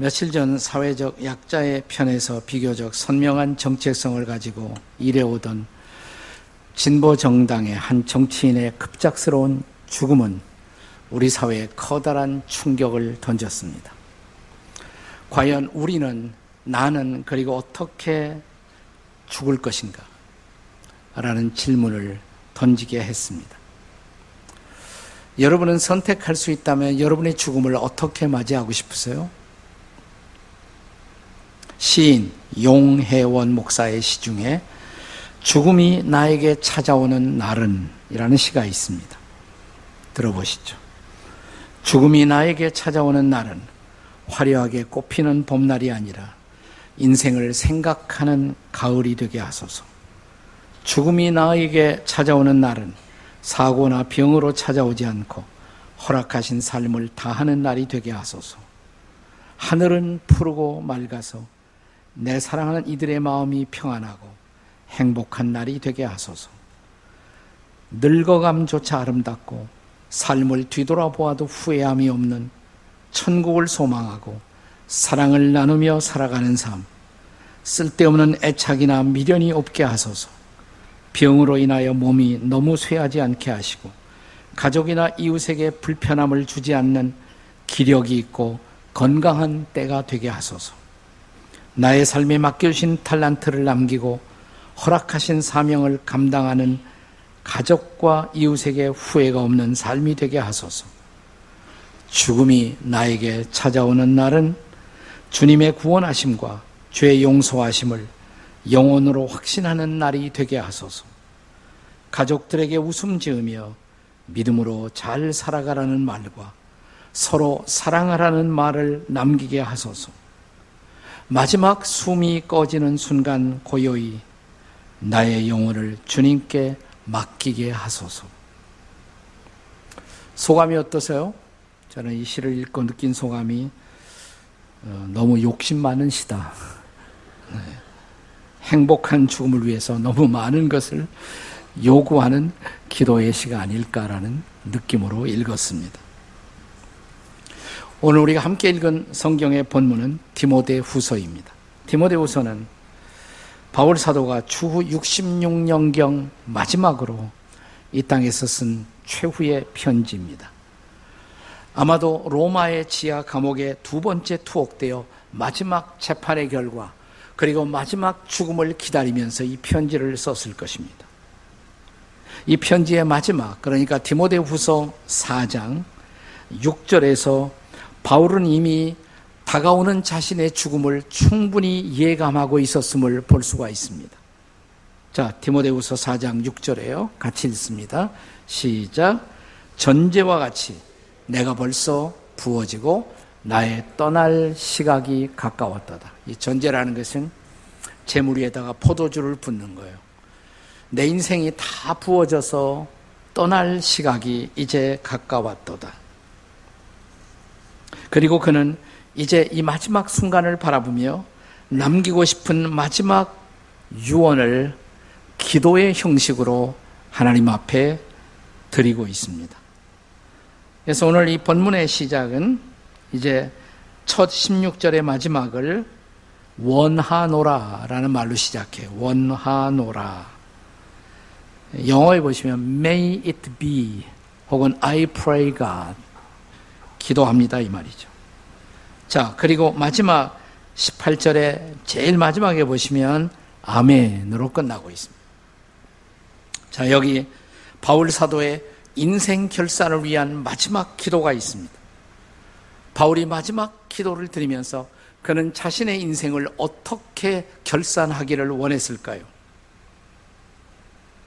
며칠 전 사회적 약자의 편에서 비교적 선명한 정체성을 가지고 일해오던 진보 정당의 한 정치인의 급작스러운 죽음은 우리 사회에 커다란 충격을 던졌습니다. 과연 우리는 나는 그리고 어떻게 죽을 것인가? 라는 질문을 던지게 했습니다. 여러분은 선택할 수 있다면 여러분의 죽음을 어떻게 맞이하고 싶으세요? 시인 용혜원 목사의 시 중에 죽음이 나에게 찾아오는 날은 이라는 시가 있습니다. 들어보시죠. 죽음이 나에게 찾아오는 날은 화려하게 꽃피는 봄날이 아니라 인생을 생각하는 가을이 되게 하소서. 죽음이 나에게 찾아오는 날은 사고나 병으로 찾아오지 않고 허락하신 삶을 다하는 날이 되게 하소서. 하늘은 푸르고 맑아서 내 사랑하는 이들의 마음이 평안하고 행복한 날이 되게 하소서. 늙어감조차 아름답고 삶을 뒤돌아보아도 후회함이 없는 천국을 소망하고 사랑을 나누며 살아가는 삶, 쓸데없는 애착이나 미련이 없게 하소서. 병으로 인하여 몸이 너무 쇠하지 않게 하시고 가족이나 이웃에게 불편함을 주지 않는 기력이 있고 건강한 때가 되게 하소서. 나의 삶에 맡겨주신 탈란트를 남기고 허락하신 사명을 감당하는 가족과 이웃에게 후회가 없는 삶이 되게 하소서. 죽음이 나에게 찾아오는 날은 주님의 구원하심과 죄 용서하심을 영혼으로 확신하는 날이 되게 하소서. 가족들에게 웃음 지으며 믿음으로 잘 살아가라는 말과 서로 사랑하라는 말을 남기게 하소서. 마지막 숨이 꺼지는 순간 고요히 나의 영혼을 주님께 맡기게 하소서. 소감이 어떠세요? 저는 이 시를 읽고 느낀 소감이 어, 너무 욕심 많은 시다. 네. 행복한 죽음을 위해서 너무 많은 것을 요구하는 기도의 시가 아닐까라는 느낌으로 읽었습니다. 오늘 우리가 함께 읽은 성경의 본문은 디모데 후서입니다. 디모데 후서는 바울 사도가 추후 66년경 마지막으로 이 땅에서 쓴 최후의 편지입니다. 아마도 로마의 지하 감옥에 두 번째 투옥되어 마지막 재판의 결과 그리고 마지막 죽음을 기다리면서 이 편지를 썼을 것입니다. 이 편지의 마지막 그러니까 디모데 후서 4장 6절에서 바울은 이미 다가오는 자신의 죽음을 충분히 예감하고 있었음을 볼 수가 있습니다. 자, 디모데후서 4장 6절에요. 같이 읽습니다. 시작. 전제와 같이 내가 벌써 부어지고 나의 떠날 시각이 가까웠다다. 이 전제라는 것은 재물 위에다가 포도주를 붓는 거예요. 내 인생이 다 부어져서 떠날 시각이 이제 가까웠도다. 그리고 그는 이제 이 마지막 순간을 바라보며 남기고 싶은 마지막 유언을 기도의 형식으로 하나님 앞에 드리고 있습니다. 그래서 오늘 이 본문의 시작은 이제 첫 16절의 마지막을 원하노라 라는 말로 시작해요. 원하노라. 영어에 보시면 may it be 혹은 I pray God 기도합니다 이 말이죠. 자, 그리고 마지막 18절에 제일 마지막에 보시면 아멘으로 끝나고 있습니다. 자, 여기 바울 사도의 인생 결산을 위한 마지막 기도가 있습니다. 바울이 마지막 기도를 드리면서 그는 자신의 인생을 어떻게 결산하기를 원했을까요?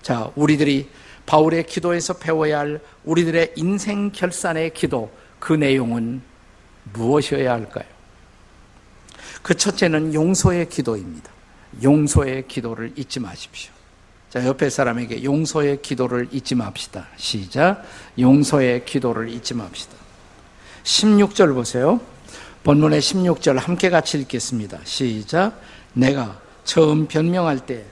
자, 우리들이 바울의 기도에서 배워야 할 우리들의 인생 결산의 기도, 그 내용은 무엇이어야 할까요? 그 첫째는 용서의 기도입니다. 용서의 기도를 잊지 마십시오. 자, 옆에 사람에게 용서의 기도를 잊지 맙시다. 시작. 용서의 기도를 잊지 맙시다. 16절 보세요. 본문의 16절 함께 같이 읽겠습니다. 시작. 내가 처음 변명할 때,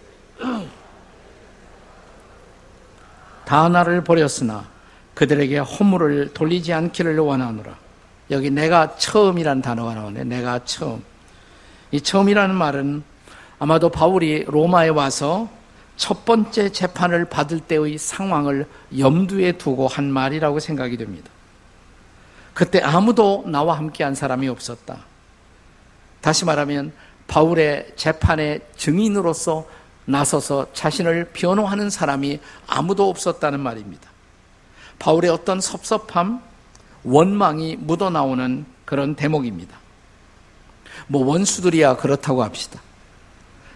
다 나를 버렸으나 그들에게 허물을 돌리지 않기를 원하노라. 여기 내가 처음이라는 단어가 나오네. 내가 처음. 이 처음이라는 말은 아마도 바울이 로마에 와서 첫 번째 재판을 받을 때의 상황을 염두에 두고 한 말이라고 생각이 됩니다. 그때 아무도 나와 함께 한 사람이 없었다. 다시 말하면 바울의 재판의 증인으로서 나서서 자신을 변호하는 사람이 아무도 없었다는 말입니다. 바울의 어떤 섭섭함, 원망이 묻어나오는 그런 대목입니다. 뭐 원수들이야 그렇다고 합시다.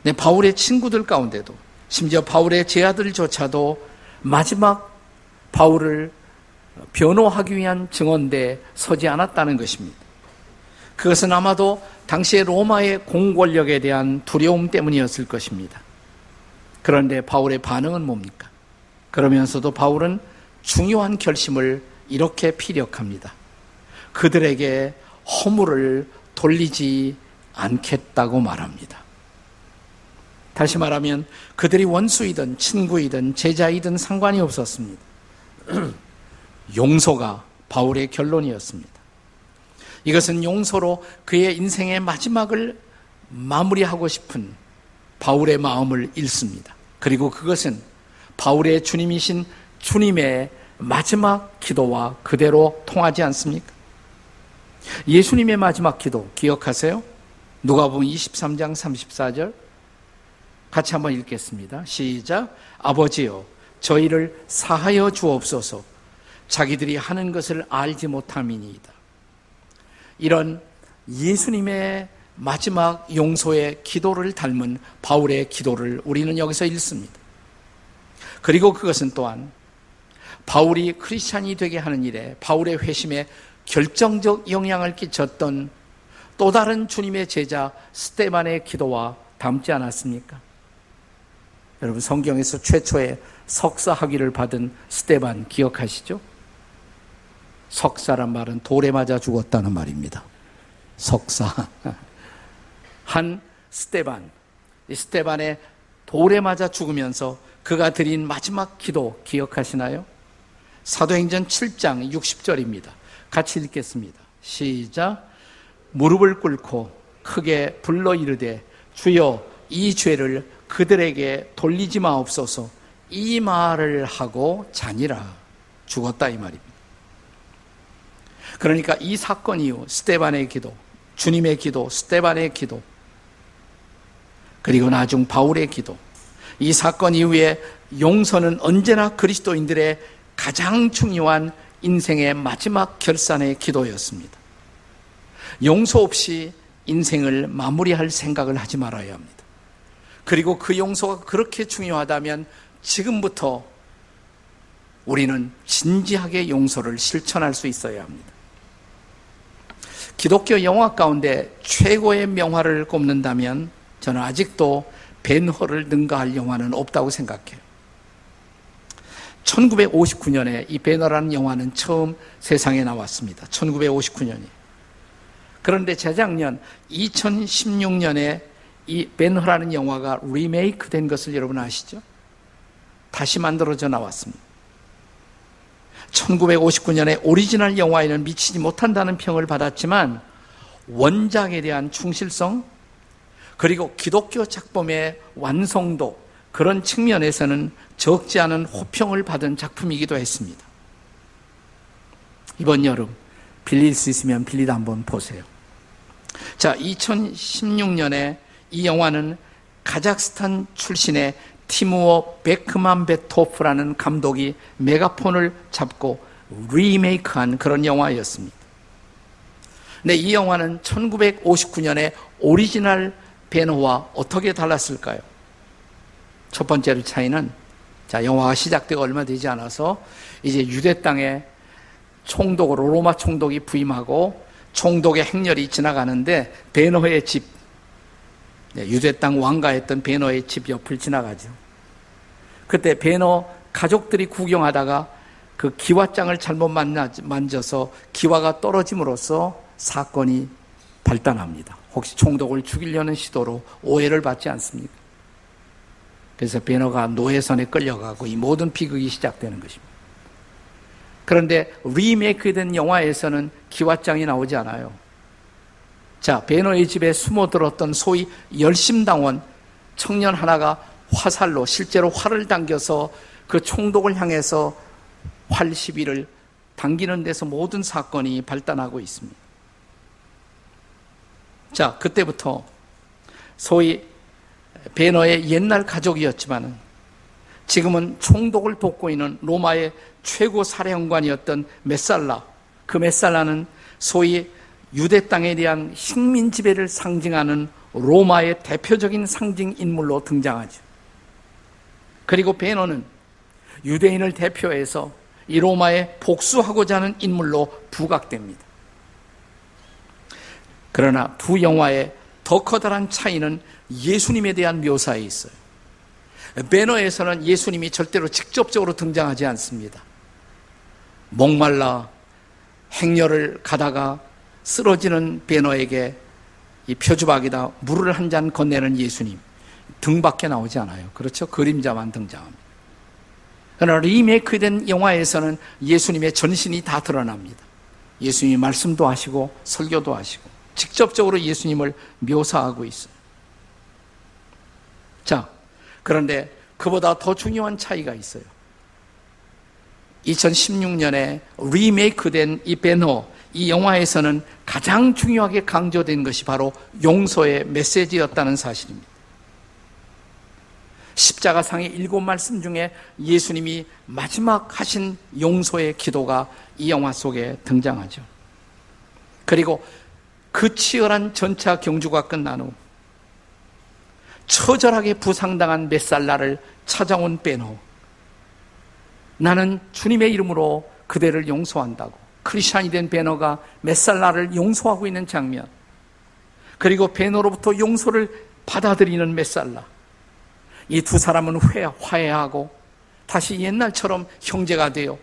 네, 바울의 친구들 가운데도 심지어 바울의 제아들조차도 마지막 바울을 변호하기 위한 증언대에 서지 않았다는 것입니다. 그것은 아마도 당시의 로마의 공권력에 대한 두려움 때문이었을 것입니다. 그런데 바울의 반응은 뭡니까? 그러면서도 바울은 중요한 결심을 이렇게 피력합니다. 그들에게 허물을 돌리지 않겠다고 말합니다. 다시 말하면 그들이 원수이든 친구이든 제자이든 상관이 없었습니다. 용서가 바울의 결론이었습니다. 이것은 용서로 그의 인생의 마지막을 마무리하고 싶은 바울의 마음을 읽습니다. 그리고 그것은 바울의 주님이신 주님의 마지막 기도와 그대로 통하지 않습니까? 예수님의 마지막 기도 기억하세요? 누가복음 23장 34절 같이 한번 읽겠습니다. 시작. 아버지여 저희를 사하여 주옵소서. 자기들이 하는 것을 알지 못함이니이다. 이런 예수님의 마지막 용서의 기도를 닮은 바울의 기도를 우리는 여기서 읽습니다. 그리고 그것은 또한 바울이 크리스찬이 되게 하는 일에 바울의 회심에 결정적 영향을 끼쳤던 또 다른 주님의 제자 스테반의 기도와 닮지 않았습니까? 여러분 성경에서 최초의 석사 학위를 받은 스테반 기억하시죠? 석사란 말은 돌에 맞아 죽었다는 말입니다. 석사. 한 스테반. 이 스테반의 돌에 맞아 죽으면서 그가 드린 마지막 기도 기억하시나요? 사도행전 7장 60절입니다. 같이 읽겠습니다. 시작. 무릎을 꿇고 크게 불러 이르되 주여 이 죄를 그들에게 돌리지 마옵소서 이 말을 하고 자니라 죽었다 이 말입니다. 그러니까 이 사건 이후 스테반의 기도, 주님의 기도, 스테반의 기도, 그리고 나중 바울의 기도, 이 사건 이후에 용서는 언제나 그리스도인들의 가장 중요한 인생의 마지막 결산의 기도였습니다. 용서 없이 인생을 마무리할 생각을 하지 말아야 합니다. 그리고 그 용서가 그렇게 중요하다면 지금부터 우리는 진지하게 용서를 실천할 수 있어야 합니다. 기독교 영화 가운데 최고의 명화를 꼽는다면 저는 아직도 벤허를 능가할 영화는 없다고 생각해요. 1959년에 이 배너라는 영화는 처음 세상에 나왔습니다. 1959년이. 그런데 재작년 2016년에 이 벤허라는 영화가 리메이크 된 것을 여러분 아시죠? 다시 만들어져 나왔습니다. 1959년에 오리지널 영화에는 미치지 못한다는 평을 받았지만 원작에 대한 충실성 그리고 기독교 작품의 완성도 그런 측면에서는 적지 않은 호평을 받은 작품이기도 했습니다. 이번 여름 빌릴 수 있으면 빌리다 한번 보세요. 자, 2016년에 이 영화는 카자흐스탄 출신의 티무어 베크만베토프라는 감독이 메가폰을 잡고 리메이크한 그런 영화였습니다. 근데 이 영화는 1959년에 오리지널 벤허와 어떻게 달랐을까요? 첫 번째로 차이는 자, 영화가 시작되고 얼마 되지 않아서 이제 유대 땅에 총독으로 로마 총독이 부임하고 총독의 행렬이 지나가는데 베너의 집 네, 유대 땅 왕가했던 베너의 집 옆을 지나가죠. 그때 베너 가족들이 구경하다가 그 기와장을 잘못 만져서 기와가 떨어짐으로써 사건이 발단합니다. 혹시 총독을 죽이려는 시도로 오해를 받지 않습니까? 그래서 베너가 노예선에 끌려가고 이 모든 비극이 시작되는 것입니다. 그런데 리메이크된 영화에서는 기왓장이 나오지 않아요. 자, 베너의 집에 숨어 들었던 소위 열심당원 청년 하나가 화살로 실제로 활을 당겨서 그 총독을 향해서 활 시비를 당기는 데서 모든 사건이 발단하고 있습니다. 자, 그때부터 소위 베너의 옛날 가족이었지만 지금은 총독을 돕고 있는 로마의 최고 사령관이었던 메살라. 그 메살라는 소위 유대 땅에 대한 식민 지배를 상징하는 로마의 대표적인 상징 인물로 등장하죠. 그리고 베너는 유대인을 대표해서 이 로마에 복수하고자 하는 인물로 부각됩니다. 그러나 두 영화의 더 커다란 차이는 예수님에 대한 묘사에 있어요. 배너에서는 예수님이 절대로 직접적으로 등장하지 않습니다. 목말라 행렬을 가다가 쓰러지는 배너에게 이 표주박이다 물을 한 잔 건네는 예수님 등밖에 나오지 않아요. 그렇죠? 그림자만 등장합니다. 그러나 리메이크된 영화에서는 예수님의 전신이 다 드러납니다. 예수님이 말씀도 하시고 설교도 하시고 직접적으로 예수님을 묘사하고 있어요. 자, 그런데 그보다 더 중요한 차이가 있어요. 2016년에 리메이크된 이 배너, 이 영화에서는 가장 중요하게 강조된 것이 바로 용서의 메시지였다는 사실입니다. 십자가상의 일곱 말씀 중에 예수님이 마지막 하신 용서의 기도가 이 영화 속에 등장하죠. 그리고 그 치열한 전차 경주가 끝난 후 처절하게 부상당한 메살라를 찾아온 베노. 나는 주님의 이름으로 그대를 용서한다고. 크리스찬이 된 베너가 메살라를 용서하고 있는 장면. 그리고 베너로부터 용서를 받아들이는 메살라. 이 두 사람은 회, 화해하고 다시 옛날처럼 형제가 되어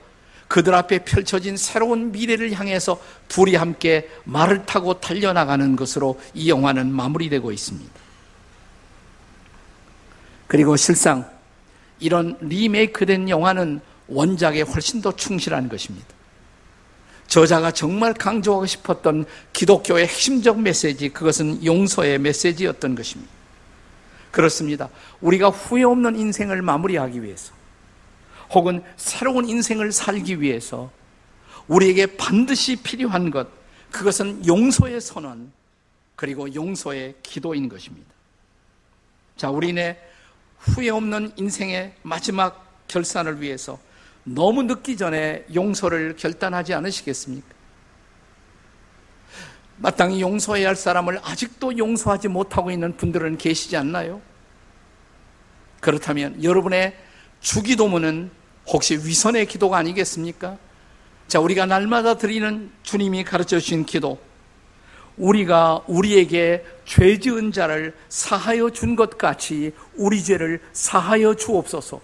그들 앞에 펼쳐진 새로운 미래를 향해서 둘이 함께 말을 타고 달려나가는 것으로 이 영화는 마무리되고 있습니다. 그리고 실상 이런 리메이크된 영화는 원작에 훨씬 더 충실한 것입니다. 저자가 정말 강조하고 싶었던 기독교의 핵심적 메시지, 그것은 용서의 메시지였던 것입니다. 그렇습니다. 우리가 후회 없는 인생을 마무리하기 위해서, 혹은 새로운 인생을 살기 위해서, 우리에게 반드시 필요한 것, 그것은 용서의 선언, 그리고 용서의 기도인 것입니다. 자, 우리네 후회 없는 인생의 마지막 결산을 위해서 너무 늦기 전에 용서를 결단하지 않으시겠습니까? 마땅히 용서해야 할 사람을 아직도 용서하지 못하고 있는 분들은 계시지 않나요? 그렇다면 여러분의 주기도문은 혹시 위선의 기도가 아니겠습니까? 자, 우리가 날마다 드리는 주님이 가르쳐 주신 기도, 우리가 우리에게 죄 지은 자를 사하여 준 것 같이 우리 죄를 사하여 주옵소서.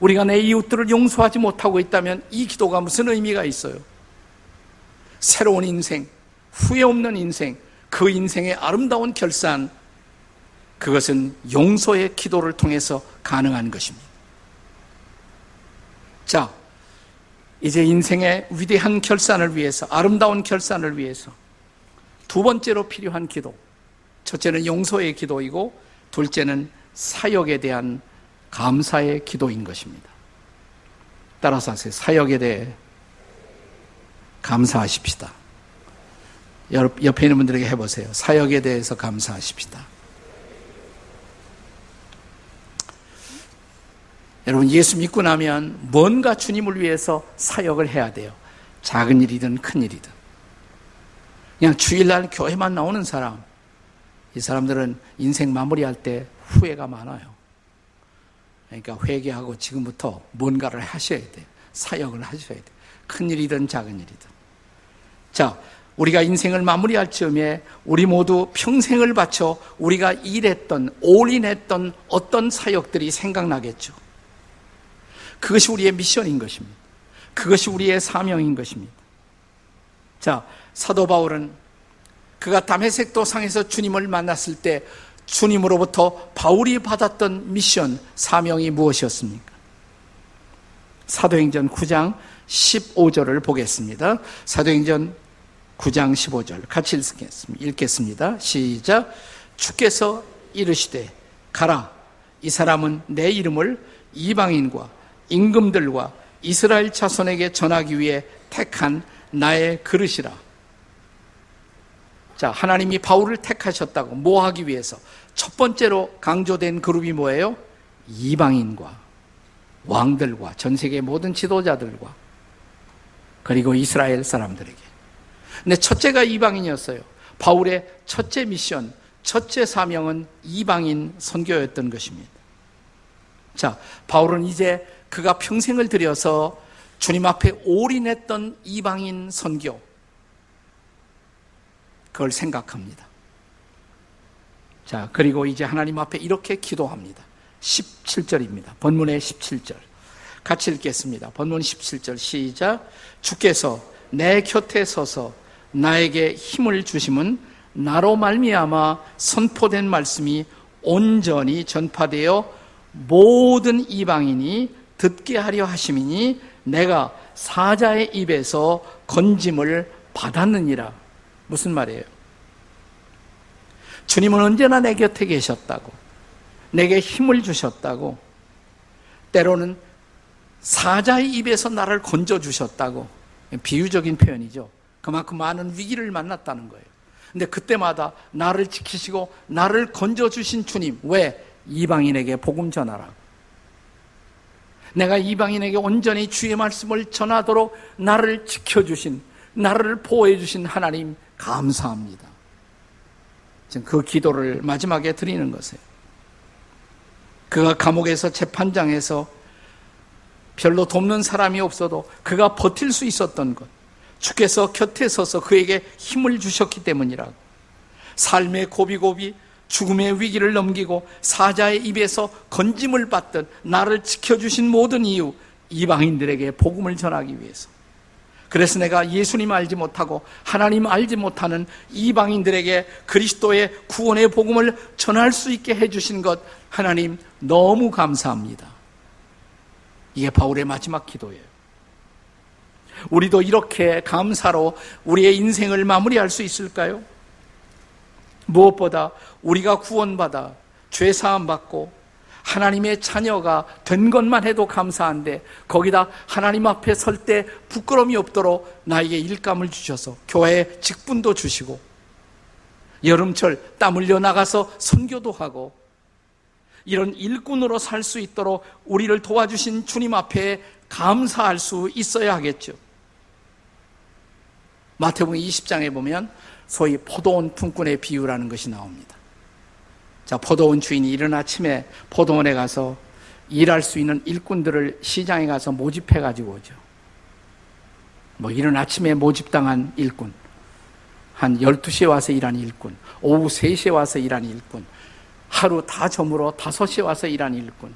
우리가 내 이웃들을 용서하지 못하고 있다면 이 기도가 무슨 의미가 있어요? 새로운 인생, 후회 없는 인생, 그 인생의 아름다운 결산, 그것은 용서의 기도를 통해서 가능한 것입니다. 자, 이제 인생의 위대한 결산을 위해서, 아름다운 결산을 위해서 두 번째로 필요한 기도. 첫째는 용서의 기도이고 둘째는 사역에 대한 감사의 기도인 것입니다. 따라서 하세요. 사역에 대해 감사하십시다. 옆에 있는 분들에게 해보세요. 사역에 대해서 감사하십시다. 여러분, 예수 믿고 나면 뭔가 주님을 위해서 사역을 해야 돼요. 작은 일이든 큰 일이든. 그냥 주일날 교회만 나오는 사람, 이 사람들은 인생 마무리할 때 후회가 많아요. 그러니까 회개하고 지금부터 뭔가를 하셔야 돼. 사역을 하셔야 돼. 큰 일이든 작은 일이든. 자, 우리가 인생을 마무리할 즈음에 우리 모두 평생을 바쳐 우리가 일했던, 올인했던 어떤 사역들이 생각나겠죠. 그것이 우리의 미션인 것입니다. 그것이 우리의 사명인 것입니다. 자, 사도 바울은 그가 담에색 도상에서 주님을 만났을 때 주님으로부터 바울이 받았던 미션, 사명이 무엇이었습니까? 사도행전 9장 15절을 보겠습니다. 사도행전 9장 15절 같이 읽겠습니다. 시작. 주께서 이르시되 가라 이 사람은 내 이름을 이방인과 임금들과 이스라엘 자손에게 전하기 위해 택한 나의 그릇이라. 자, 하나님이 바울을 택하셨다고 뭐 하기 위해서 첫 번째로 강조된 그룹이 뭐예요? 이방인과 왕들과 전 세계 모든 지도자들과 그리고 이스라엘 사람들에게. 근데 첫째가 이방인이었어요. 바울의 첫째 미션, 첫째 사명은 이방인 선교였던 것입니다. 자, 바울은 이제 그가 평생을 들여서 주님 앞에 올인했던 이방인 선교, 그걸 생각합니다. 자, 그리고 이제 하나님 앞에 이렇게 기도합니다. 17절입니다. 본문의 17절. 같이 읽겠습니다. 본문 17절 시작. 주께서 내 곁에 서서 나에게 힘을 주심은 나로 말미암아 선포된 말씀이 온전히 전파되어 모든 이방인이 듣게 하려 하심이니 내가 사자의 입에서 건짐을 받았느니라. 무슨 말이에요? 주님은 언제나 내 곁에 계셨다고. 내게 힘을 주셨다고. 때로는 사자의 입에서 나를 건져 주셨다고. 비유적인 표현이죠. 그만큼 많은 위기를 만났다는 거예요. 근데 그때마다 나를 지키시고 나를 건져 주신 주님. 왜? 이방인에게 복음 전하라고. 내가 이방인에게 온전히 주의 말씀을 전하도록 나를 지켜주신, 나를 보호해 주신 하나님, 감사합니다. 지금 그 기도를 마지막에 드리는 것이에요. 그가 감옥에서 재판장에서 별로 돕는 사람이 없어도 그가 버틸 수 있었던 것. 주께서 곁에 서서 그에게 힘을 주셨기 때문이라고. 삶의 고비고비, 죽음의 위기를 넘기고 사자의 입에서 건짐을 받던 나를 지켜주신 모든 이유, 이방인들에게 복음을 전하기 위해서. 그래서 내가 예수님 알지 못하고 하나님 알지 못하는 이방인들에게 그리스도의 구원의 복음을 전할 수 있게 해주신 것 하나님 너무 감사합니다. 이게 바울의 마지막 기도예요. 우리도 이렇게 감사로 우리의 인생을 마무리할 수 있을까요? 무엇보다 우리가 구원받아 죄 사함 받고 하나님의 자녀가 된 것만 해도 감사한데 거기다 하나님 앞에 설 때 부끄러움이 없도록 나에게 일감을 주셔서 교회 직분도 주시고 여름철 땀 흘려 나가서 선교도 하고 이런 일꾼으로 살 수 있도록 우리를 도와주신 주님 앞에 감사할 수 있어야 하겠죠. 마태복음 20장에 보면 소위 포도원 품꾼의 비유라는 것이 나옵니다. 자, 포도원 주인이 이른 아침에 포도원에 가서 일할 수 있는 일꾼들을 시장에 가서 모집해 가지고 오죠. 뭐 이른 아침에 모집당한 일꾼, 한 12시에 와서 일하는 일꾼, 오후 3시에 와서 일하는 일꾼, 하루 다 저물어 5시에 와서 일하는 일꾼.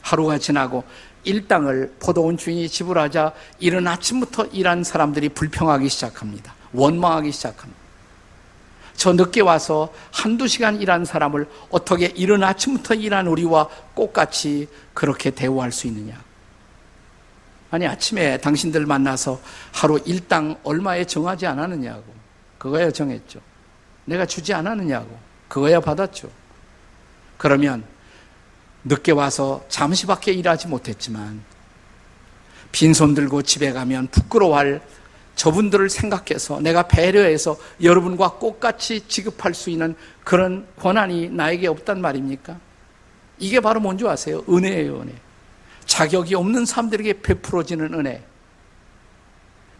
하루가 지나고 일당을 포도원 주인이 지불하자 이른 아침부터 일한 사람들이 불평하기 시작합니다. 원망하기 시작합니다. 저 늦게 와서 한두 시간 일한 사람을 어떻게 이른 아침부터 일한 우리와 똑같이 그렇게 대우할 수 있느냐. 아니, 아침에 당신들 만나서 하루 일당 얼마에 정하지 않았느냐고. 그거야 정했죠. 내가 주지 않았느냐고. 그거야 받았죠. 그러면 늦게 와서 잠시밖에 일하지 못했지만 빈손 들고 집에 가면 부끄러워할 저분들을 생각해서 내가 배려해서 여러분과 똑같이 지급할 수 있는 그런 권한이 나에게 없단 말입니까? 이게 바로 뭔지 아세요? 은혜예요, 은혜. 자격이 없는 사람들에게 베풀어지는 은혜.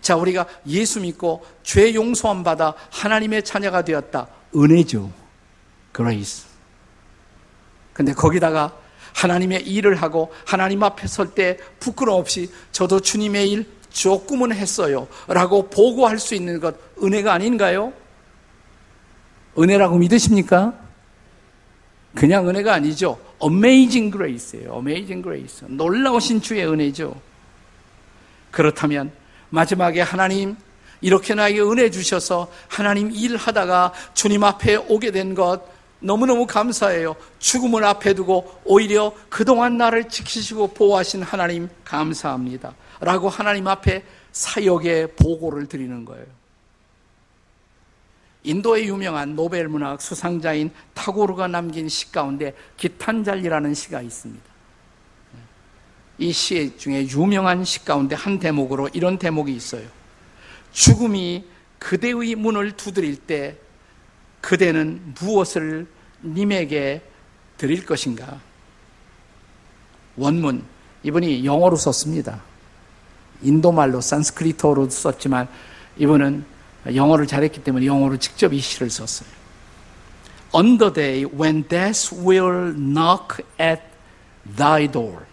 자, 우리가 예수 믿고 죄 용서함 받아 하나님의 자녀가 되었다. 은혜죠. grace. 근데 거기다가 하나님의 일을 하고 하나님 앞에 설 때 부끄러움 없이 저도 주님의 일 조금은 했어요. 라고 보고할 수 있는 것 은혜가 아닌가요? 은혜라고 믿으십니까? 그냥 은혜가 아니죠. Amazing Grace예요. Amazing Grace. 놀라우신 주의 은혜죠. 그렇다면 마지막에 하나님 이렇게 나에게 은혜 주셔서 하나님 일하다가 주님 앞에 오게 된 것 너무너무 감사해요. 죽음을 앞에 두고 오히려 그동안 나를 지키시고 보호하신 하나님 감사합니다. 라고 하나님 앞에 사역의 보고를 드리는 거예요. 인도의 유명한 노벨 문학 수상자인 타고르가 남긴 시 가운데 기탄잘이라는 시가 있습니다. 이 시 중에 유명한 시 가운데 한 대목으로 이런 대목이 있어요. 죽음이 그대의 문을 두드릴 때 그대는 무엇을 님에게 드릴 것인가? 원문, 이분이 영어로 썼습니다. 인도말로 산스크리트어로 썼지만 이분은 영어를 잘했기 때문에 영어로 직접 이 시를 썼어요. On the day when death will knock at thy door.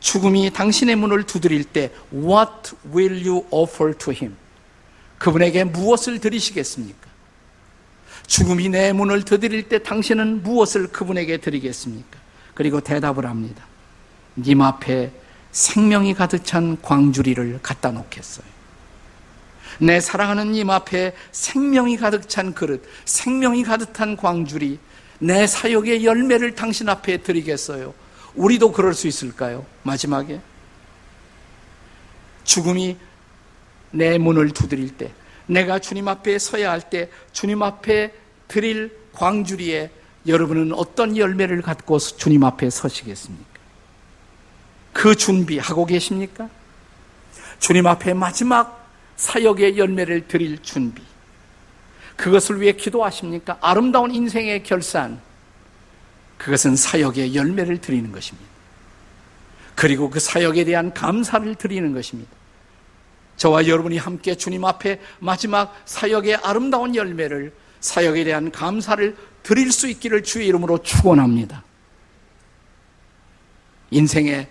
죽음이 당신의 문을 두드릴 때 What will you offer to him? 그분에게 무엇을 드리시겠습니까? 죽음이 내 문을 두드릴 때 당신은 무엇을 그분에게 드리겠습니까? 그리고 대답을 합니다. 님 앞에 생명이 가득 찬 광주리를 갖다 놓겠어요. 내 사랑하는 님 앞에 생명이 가득 찬 그릇, 생명이 가득한 광주리, 내 사역의 열매를 당신 앞에 드리겠어요. 우리도 그럴 수 있을까요? 마지막에. 죽음이 내 문을 두드릴 때, 내가 주님 앞에 서야 할 때, 주님 앞에 드릴 광주리에 여러분은 어떤 열매를 갖고 주님 앞에 서시겠습니까? 그 준비하고 계십니까? 주님 앞에 마지막 사역의 열매를 드릴 준비. 그것을 위해 기도하십니까? 아름다운 인생의 결산. 그것은 사역의 열매를 드리는 것입니다. 그리고 그 사역에 대한 감사를 드리는 것입니다. 저와 여러분이 함께 주님 앞에 마지막 사역의 아름다운 열매를 사역에 대한 감사를 드릴 수 있기를 주의 이름으로 축원합니다. 인생의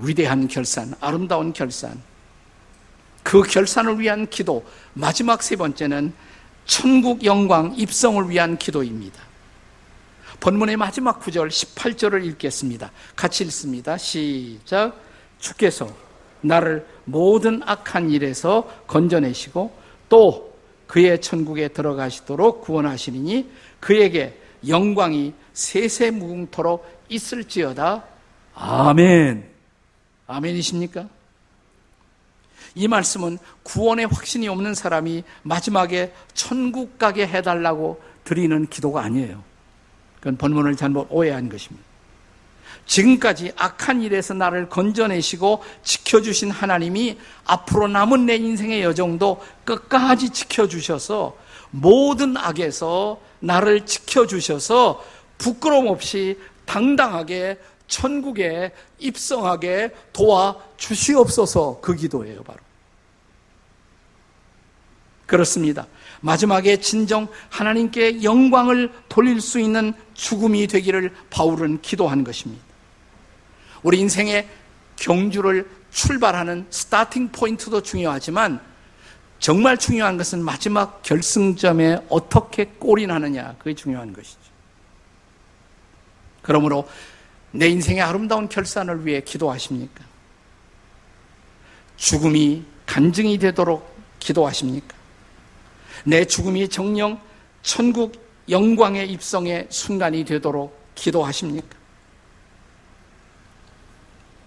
위대한 결산, 아름다운 결산. 그 결산을 위한 기도, 마지막 세 번째는 천국 영광 입성을 위한 기도입니다. 본문의 마지막 구절 18절을 읽겠습니다. 같이 읽습니다. 시작. 주께서 나를 모든 악한 일에서 건져내시고 또 그의 천국에 들어가시도록 구원하시리니 그에게 영광이 세세무궁토록 있을지어다. 아멘. 아멘이십니까? 이 말씀은 구원의 확신이 없는 사람이 마지막에 천국 가게 해달라고 드리는 기도가 아니에요. 그건 본문을 잘못 오해한 것입니다. 지금까지 악한 일에서 나를 건져내시고 지켜주신 하나님이 앞으로 남은 내 인생의 여정도 끝까지 지켜주셔서 모든 악에서 나를 지켜주셔서 부끄럼 없이 당당하게 천국에 입성하게 도와 주시옵소서 그 기도예요, 바로. 그렇습니다. 마지막에 진정 하나님께 영광을 돌릴 수 있는 죽음이 되기를 바울은 기도한 것입니다. 우리 인생의 경주를 출발하는 스타팅 포인트도 중요하지만 정말 중요한 것은 마지막 결승점에 어떻게 골이 나느냐 그게 중요한 것이죠. 그러므로 내 인생의 아름다운 결산을 위해 기도하십니까? 죽음이 간증이 되도록 기도하십니까? 내 죽음이 정령 천국 영광의 입성의 순간이 되도록 기도하십니까?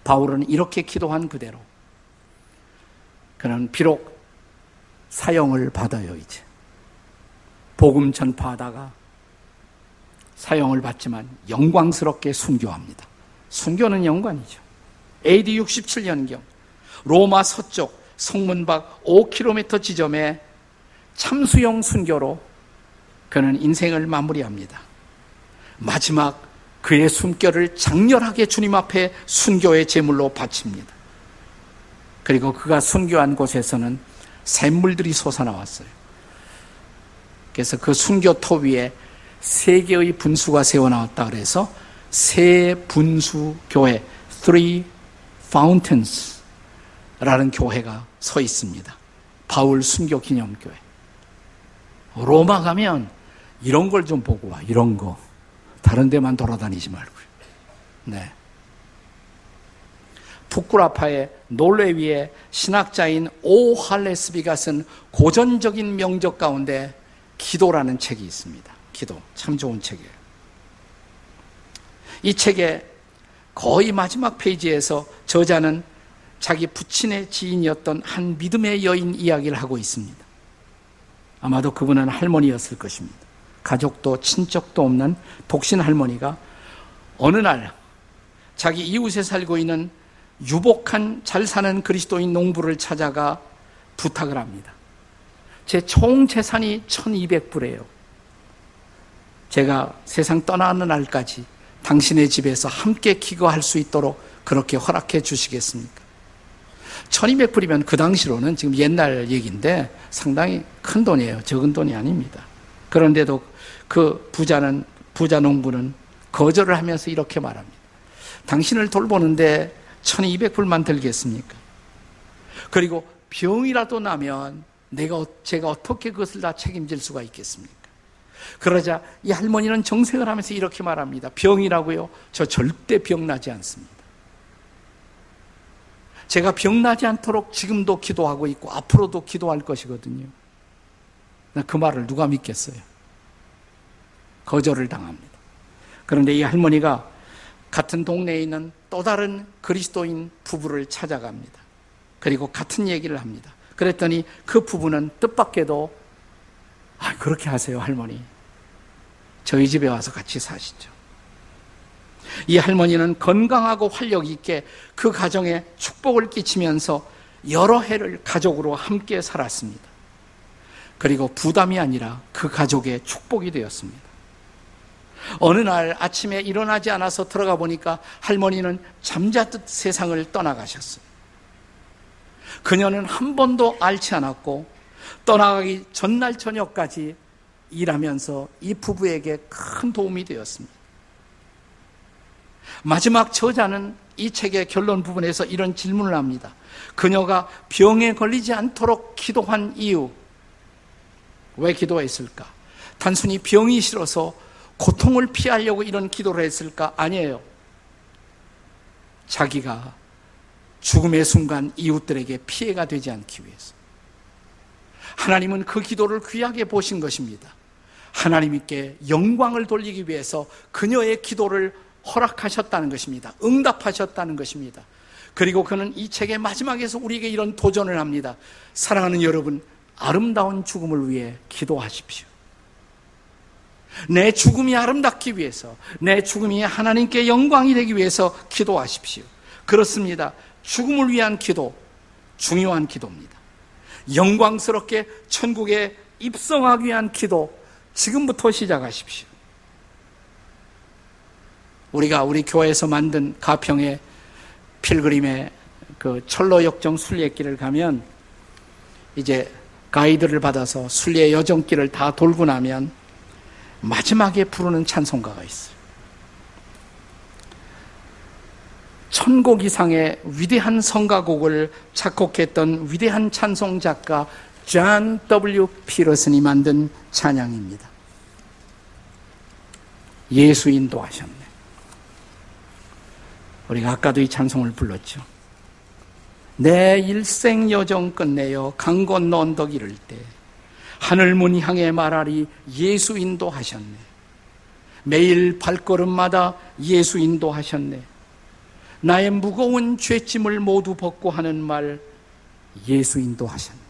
바울은 이렇게 기도한 그대로 그는 비록 사형을 받아요, 이제. 복음 전파하다가 사형을 받지만 영광스럽게 순교합니다. 순교는 영광이죠. AD 67년경 로마 서쪽 성문 밖 5km 지점에 참수형 순교로 그는 인생을 마무리합니다. 마지막 그의 숨결을 장렬하게 주님 앞에 순교의 제물로 바칩니다. 그리고 그가 순교한 곳에서는 샘물들이 솟아나왔어요. 그래서 그 순교토 위에 세 개의 분수가 세워 나왔다 그래서 세 분수 교회, Three Fountains 라는 교회가 서 있습니다. 바울 순교 기념교회. 로마 가면 이런 걸 좀 보고 와, 이런 거. 다른 데만 돌아다니지 말고요. 네. 푸쿠라파의 놀레위의 신학자인 오 할레스비가 쓴 고전적인 명적 가운데 기도라는 책이 있습니다. 기도. 참 좋은 책이에요. 이 책의 거의 마지막 페이지에서 저자는 자기 부친의 지인이었던 한 믿음의 여인 이야기를 하고 있습니다. 아마도 그분은 할머니였을 것입니다. 가족도 친척도 없는 독신 할머니가 어느 날 자기 이웃에 살고 있는 유복한 잘 사는 그리스도인 농부를 찾아가 부탁을 합니다. 제 총 재산이 1200불이에요. 제가 세상 떠나는 날까지 당신의 집에서 함께 기거할 수 있도록 그렇게 허락해 주시겠습니까? 1200불이면 그 당시로는 지금 옛날 얘기인데 상당히 큰 돈이에요. 적은 돈이 아닙니다. 그런데도 그 부자는, 부자 농부는 거절을 하면서 이렇게 말합니다. 당신을 돌보는데 1200불만 들겠습니까? 그리고 병이라도 나면 내가, 제가 어떻게 그것을 다 책임질 수가 있겠습니까? 그러자 이 할머니는 정색을 하면서 이렇게 말합니다. 병이라고요? 저 절대 병나지 않습니다. 제가 병나지 않도록 지금도 기도하고 있고 앞으로도 기도할 것이거든요. 그 말을 누가 믿겠어요? 거절을 당합니다. 그런데 이 할머니가 같은 동네에 있는 또 다른 그리스도인 부부를 찾아갑니다. 그리고 같은 얘기를 합니다. 그랬더니 그 부부는 뜻밖에도 아, 그렇게 하세요, 할머니. 저희 집에 와서 같이 사시죠. 이 할머니는 건강하고 활력 있게 그 가정에 축복을 끼치면서 여러 해를 가족으로 함께 살았습니다. 그리고 부담이 아니라 그 가족의 축복이 되었습니다. 어느 날 아침에 일어나지 않아서 들어가 보니까 할머니는 잠자듯 세상을 떠나가셨어요. 그녀는 한 번도 앓지 않았고 떠나가기 전날 저녁까지 일하면서 이 부부에게 큰 도움이 되었습니다. 마지막 저자는 이 책의 결론 부분에서 이런 질문을 합니다. 그녀가 병에 걸리지 않도록 기도한 이유, 왜 기도했을까? 단순히 병이 싫어서 고통을 피하려고 이런 기도를 했을까? 아니에요. 자기가 죽음의 순간 이웃들에게 피해가 되지 않기 위해서. 하나님은 그 기도를 귀하게 보신 것입니다. 하나님께 영광을 돌리기 위해서 그녀의 기도를 허락하셨다는 것입니다. 응답하셨다는 것입니다. 그리고 그는 이 책의 마지막에서 우리에게 이런 도전을 합니다. 사랑하는 여러분, 아름다운 죽음을 위해 기도하십시오. 내 죽음이 아름답기 위해서, 내 죽음이 하나님께 영광이 되기 위해서 기도하십시오. 그렇습니다. 죽음을 위한 기도, 중요한 기도입니다. 영광스럽게 천국에 입성하기 위한 기도, 지금부터 시작하십시오. 우리가 우리 교회에서 만든 가평의 필그림의 그 철로 역정 순례길을 가면 이제 가이드를 받아서 순례 여정길을 다 돌고 나면 마지막에 부르는 찬송가가 있어요. 천곡 이상의 위대한 성가곡을 작곡했던 위대한 찬송 작가 존 W. 피터슨이 만든 찬양입니다. 예수 인도하셨네. 우리가 아까도 이 찬송을 불렀죠. 내 일생 여정 끝내어 강 건너 언덕 이를 때 하늘 문 향해 말하리 예수 인도하셨네. 매일 발걸음마다 예수 인도하셨네. 나의 무거운 죄짐을 모두 벗고 하는 말 예수 인도하셨네.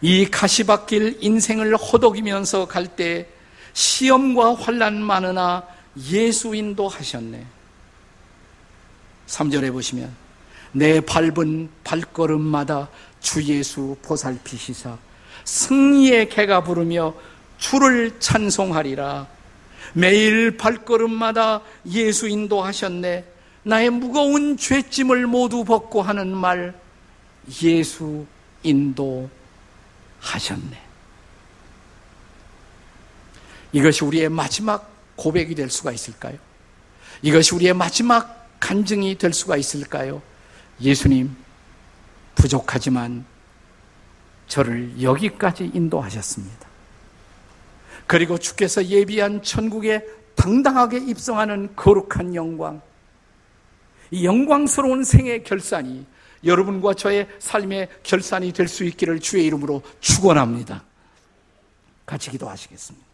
이 가시밭길 인생을 허덕이면서 갈 때 시험과 환란 많으나 예수 인도하셨네. 3절에 보시면 내 밟은 발걸음마다 주 예수 보살피시사 승리의 개가 부르며 주를 찬송하리라. 매일 발걸음마다 예수 인도하셨네. 나의 무거운 죄짐을 모두 벗고 하는 말 예수 인도 하셨네. 이것이 우리의 마지막 고백이 될 수가 있을까요? 이것이 우리의 마지막 간증이 될 수가 있을까요? 예수님, 부족하지만 저를 여기까지 인도하셨습니다. 그리고 주께서 예비한 천국에 당당하게 입성하는 거룩한 영광, 이 영광스러운 생의 결산이 여러분과 저의 삶의 결산이 될 수 있기를 주의 이름으로 축원합니다. 같이 기도하시겠습니다.